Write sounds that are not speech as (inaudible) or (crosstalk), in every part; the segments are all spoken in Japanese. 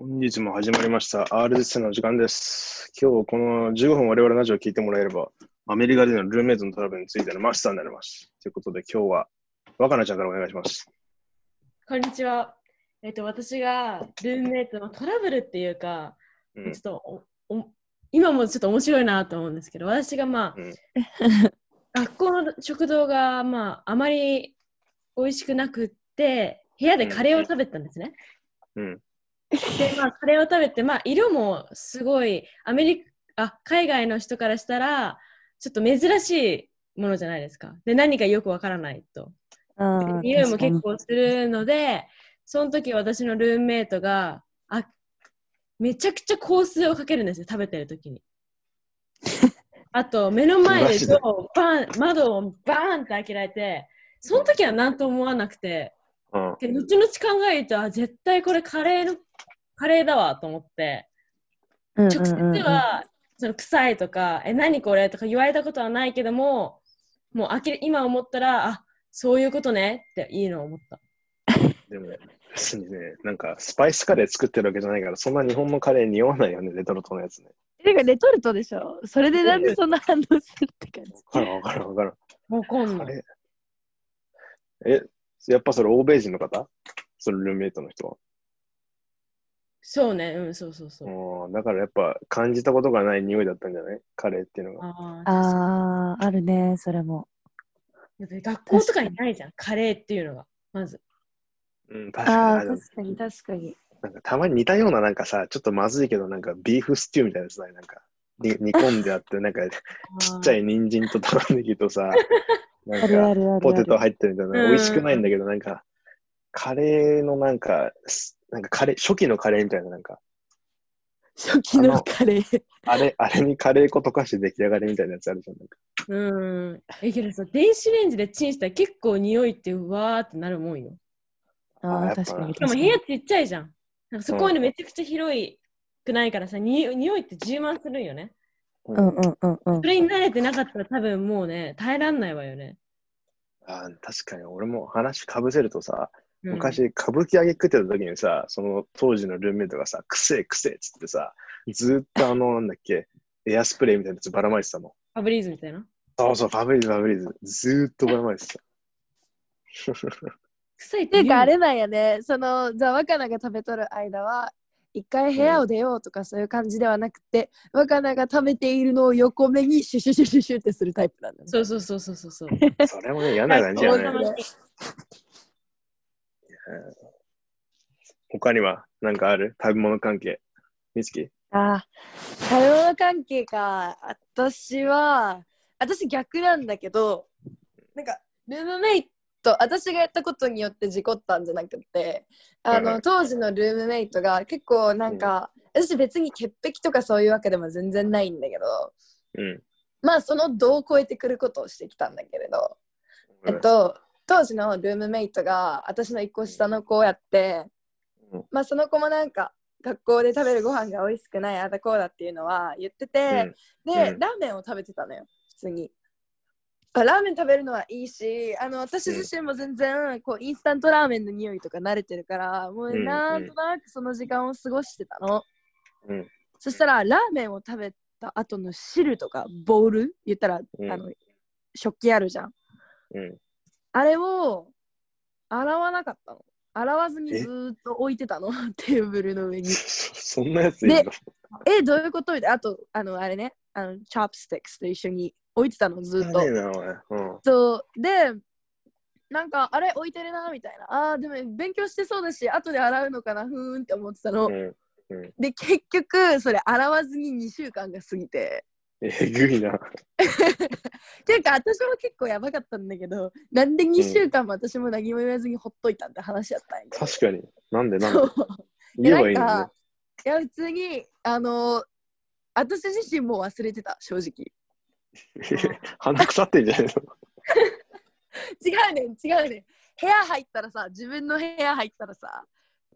本日も始まりました RZ の時間です。今日この15分我々のラジオを聞いてもらえれば、アメリカでのルームメイトのトラブルについてのマスターになります。ということで今日は若菜ちゃんからお願いします。こんにちは。えっと、私がルームメイトのトラブルっていうか、うんちょっとおお今もちょっと面白いなと思うんですけど、私がまあ、うん学校の食堂がまあ、あまり美味しくなくって、部屋でカレーを食べてたんですね。うん。(laughs) で、まあ、カレーを食べて、まあ、色もすごい、アメリカ、あ、海外の人からしたら、ちょっと珍しいものじゃないですか。で、何かよくわからないと。うん匂いも結構するので、その時私のルームメイトが、あ、めちゃくちゃ香水をかけるんですよ、食べてる時に。(laughs) あと、目の前でドアをバン窓をバーンって開けられて、その時は何とも思わなくて、うん。で後々考えると、あ、絶対これカレーの、カレーだわと思って、直直接は、その臭いとか、え、何これ？とか言われたことはないけども、もうあき今思ったら、あ、そういうことねっていいのを思った。でも、別にね、なんかスパイスカレー作ってるわけじゃないから、そんな日本のカレー匂わないよね、レトルトのやつね。てかレトルトでしょそれでなんでそんな反応するって感じ？わからんわからんわからん。わかんない。カレーえ、やっぱそれ欧米人の方？そのルームメイトの人は？そうね、うん、そうそうそう。うんだからやっぱ感じたことがない匂いだったんじゃない？カレーっていうのが。ああ、あーあるねそれも。だって学校とかにないじゃん、カレーっていうのが、まず。うん、確あかに。ー確かに確かに。なんかたまに似たようななんかさ、ちょっとまずいけどなんかビーフステューみたいなやつない？なんかに (laughs) 煮込んであって、なんかちっちゃい人参と玉ねぎとさ、(laughs) なんあるあかるあるある。ポテト入ってるみたいな、うん。美味しくないんだけど、なんかカレーのなんか、すなんかカレー、初期のカレーみたいななんか、初期のカレーあれ、あれにカレー粉溶かして出来上がりみたいなやつあるじゃん。なんかうん。え、けどさ、電子レンジでチンしたら結構匂いってうわーってなるもんよ。あーやっぱあー確かにしかも部屋ちっちゃいじゃん。なんかそこにめちゃくちゃ広いくないからさ、に匂いって充満するんよね。ううんうんうんうんそれに慣れてなかったら多分もうね、耐えらんないわよね。あー確かに俺も話かぶせるとさ、うん、昔、歌舞伎揚げ食ってた時にさ、その当時のルームメイトがさ、くせえくせえっつってさ、ずーっとあの、なんだっけ、エアスプレーみたいなやつばらまいてたの。ファブリーズみたいな？そうそう、ファブリーズ、ファブリーズ。ずーっとばらまいてた。(laughs) (laughs) 臭いっっていうかあれれなんやねそのじゃあ若菜が食べとる間は一回部屋を出ようとかそういう感じではなくて、若菜が食べているのを横目にシュシュシュシュシュってするタイプなんだねそうそうそうそうそうそう。それもね、嫌な感じやね。(laughs) に他には何かある食べ物関係？みつき？あー食べ物関係か。私は私逆なんだけどなんかルームメイト私がやったことによって事故ったんじゃなくてあの当時のルームメイトが結構なんか、私別に潔癖とかそういうわけでも全然ないんだけどうん。まあその度を超えてくることをしてきたんだけれど、えっと当時のルームメイトが私の一個下の子をやってうん。まあその子もなんか学校で食べるご飯が美味しくないあだこうだっていうのは言ってて、で、うん。ラーメンを食べてたのよ普通に。あラーメン食べるのはいいしあの私自身も全然こうインスタントラーメンの匂いとか慣れてるからもううん。なんとなくその時間を過ごしてたの、うん。そしたらラーメンを食べた後の汁とかボウル？言ったら、うん。あの食器あるじゃん。うん。あれを洗わなかったの洗わずにえずーっと置いてたのテーブルの上に (laughs) そそんなやついるの？え、どういうこと？みたいなあと、あの、あれね、あの、チョップスティックスと一緒に置いてたの、ずっと。うん。そう、で、なんか、あれ、置いてるな、みたいな。ああー、でも勉強してそうだし、後で洗うのかな、ふーんって思ってたの。うん。で、結局、それ洗わずに2週間が過ぎて。えぐいな。(laughs) ていうか、私も結構やばかったんだけど、なんで2週間も私も何も言わずにほっといたって話やったんや。確かに。なんでなんで？(laughs) 言えばいいの？いや、普通に、あの私自身も忘れてた、正直。(laughs) 鼻腐ってんじゃないの？違うねん違うねん部屋入ったらさ自分の部屋入ったらさ、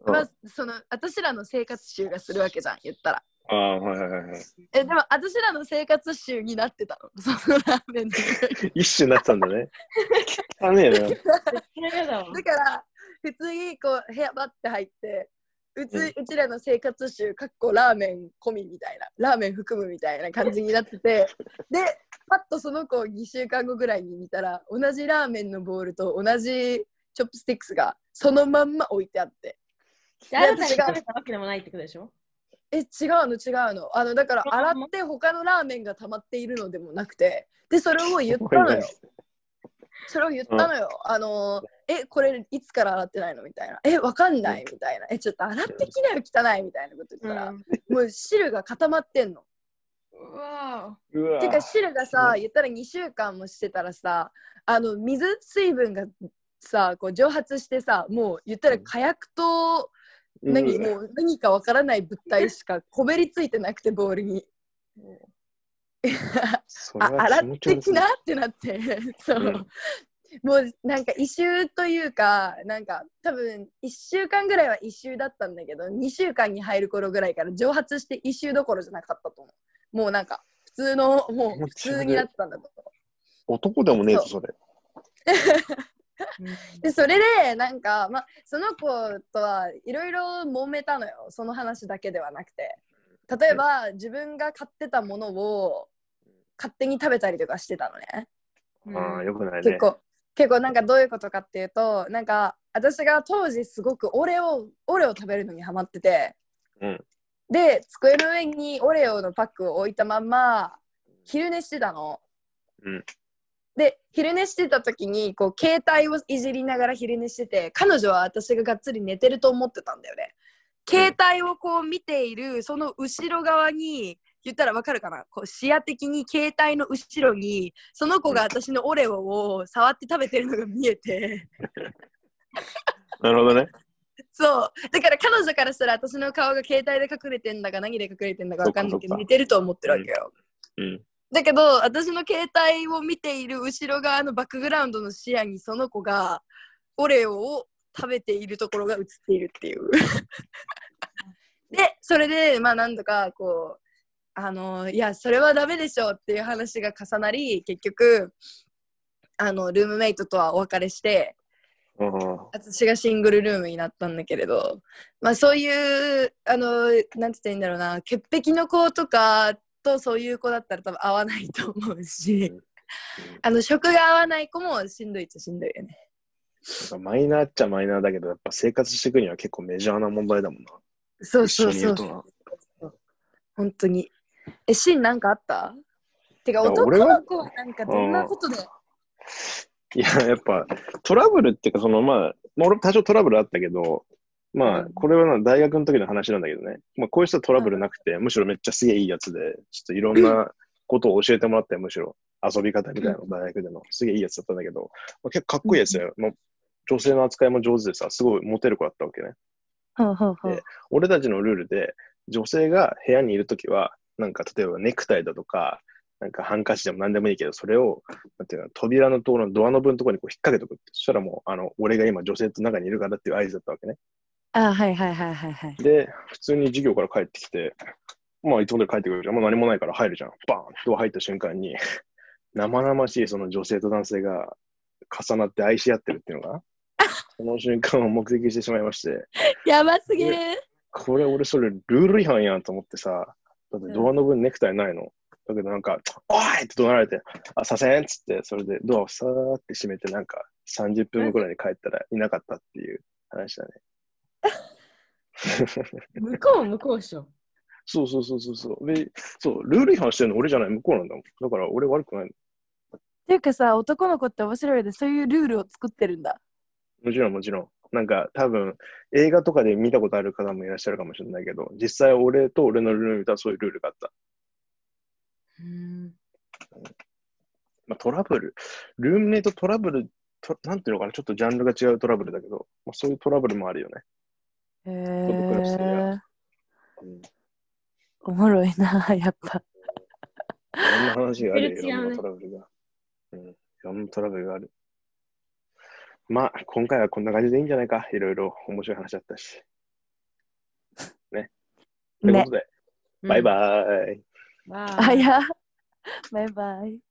うんまあ、その私らの生活習がするわけじゃん言ったらああ、はいはいはいはい。えでも私らの生活習になってたの？(laughs) そのラーメンの一種になってたんだね。汚ねえな。嫌だから普通にこう部屋バッて入ってうちうちらの生活習かっこラーメン込みみたいなラーメン含むみたいな感じになってて (laughs) でパッとその子を2週間後ぐらいに見たら同じラーメンのボールと同じチョップスティックスがそのまんま置いてあって。で新たに食べたわけでもないってことでしょ？え違うの違うの。あのだから洗って他のラーメンが溜まっているのでもなくて。でそれを言ったのよ。それを言ったのよ、あのえこれいつから洗ってないの？みたいな。えわかんない？みたいな。えちょっと洗ってきなよ汚い？みたいなこと言ったら、ん、もう汁が固まってんの。うわてか汁がさ、うん。言ったら2週間もしてたらさあの水水分がさこう蒸発してさもう言ったら火薬と何,、うん。もう何かわからない物体しかこべりついてなくてボールに。あ洗ってきな？ってなって。(laughs) そう、うん。もうなんか異臭というかなんか多分1週間ぐらいは異臭だったんだけど2週間に入る頃ぐらいから蒸発して異臭どころじゃなかったと思う。もうなんか普通のもう普通になってたんだと思男でもねえぞ、それ。(laughs) うでそれでなんか、まあ、その子とはいろいろ揉めたのよ。その話だけではなくて。例えば自分が買ってたものを勝手に食べたりとかしてたのね。うん。ああ、よくないね。結構結構なんかどういうことかっていうとなんか私が当時すごくオレオオレオ食べるのにハマってて、うん。で机の上にオレオのパックを置いたまんま昼寝してたの。うんで昼寝してた時にこう携帯をいじりながら昼寝してて彼女は私ががっつり寝てると思ってたんだよね。携帯をこう見ているその後ろ側に言ったらわかるかな？こう視野的に携帯の後ろにその子が私のオレオを触って食べてるのが見えてなるほどね。そうだから彼女からしたら私の顔が携帯で隠れてんだか何で隠れてんだかわかんないけど寝てると思ってるわけよ、うん。だけど私の携帯を見ている後ろ側のバックグラウンドの視野にその子がオレオを食べているところが映っているっていう。でそれでまあ何度かこうあのいやそれはダメでしょっていう話が重なり結局あのルームメイトとはお別れしてうん。私がシングルルームになったんだけれど、まあそういう、あの、なんて言ったらいいんだろうな、潔癖の子とかとそういう子だったら多分合わないと思うし、あの、食が合わない子もしんどいっちゃしんどいよね。なんかマイナーっちゃマイナーだけど、やっぱ生活していくには結構メジャーな問題だもんな。そうそうそうるとな。本当に。え、シンなんかあった？てか男の子はなんかどんなことで、いや、やっぱトラブルっていうか、そのまあ、まあ俺多少トラブルあったけど、まあう、ん。これはな大学の時の話なんだけどね、まあ、こういう人はトラブルなくて、むしろめっちゃすげえいいやつで、ちょっといろんなことを教えてもらって、むしろ。遊び方みたいなの大学での、すげえいいやつだったんだけど、まあ、結構かっこいいやつだよ。まあ、女性の扱いも上手でさ、すごいモテる子だったわけね。で俺たちのルールで、女性が部屋にいるときは、なんか例えばネクタイだとか、なんかハンカチでも何でもいいけど、それを、なんていうの、扉のところのドアノブのところにこう引っ掛けとくって。そしたらもう、あの、俺が今女性と中にいるからっていう合図だったわけね。あ、はいはいはいはいはい。で、普通に授業から帰ってきて、まあ、いつも通り帰ってくるじゃん。もう何もないから入るじゃん。バーンドア入った瞬間に、(laughs) 生々しいその女性と男性が重なって愛し合ってるっていうのが、その瞬間を目撃してしまいまして、やばすぎる。これ俺それルール違反やんと思ってさ、だってドアノブにネクタイないの。だけどなんか、おいって怒鳴られて、あ、させんっつって、それでドアをさーって閉めて、なんか30分後くらいに帰ったらいなかったっていう話だね。(laughs) 向こうも向こうでしょ。そうそうそうそうそう。で、そう、ルール違反してるの俺じゃない、向こうなんだもん。だから俺悪くないの。っていうかさ、男の子って面白いで、そういうルールを作ってるんだ。もちろんもちろん。なんか多分映画とかで見たことある方もいらっしゃるかもしれないけど、実際俺と俺のルール見たらそういうルールがあった。うん。まあ、トラブル、ルームメイトトラブルと、なんていうのかな、ちょっとジャンルが違うトラブルだけど、まあ、そういうトラブルもあるよね。え。うん、いおもろいな、(laughs) やっぱ。ろんな話があるよ、いろんなトラブルが。うん、いろんなトラブルがある。まあ、今回はこんな感じでいいんじゃないか。いろいろ面白い話だったし。ね。ということで、バイバーイ。バイ。あ、いや。バイバイ。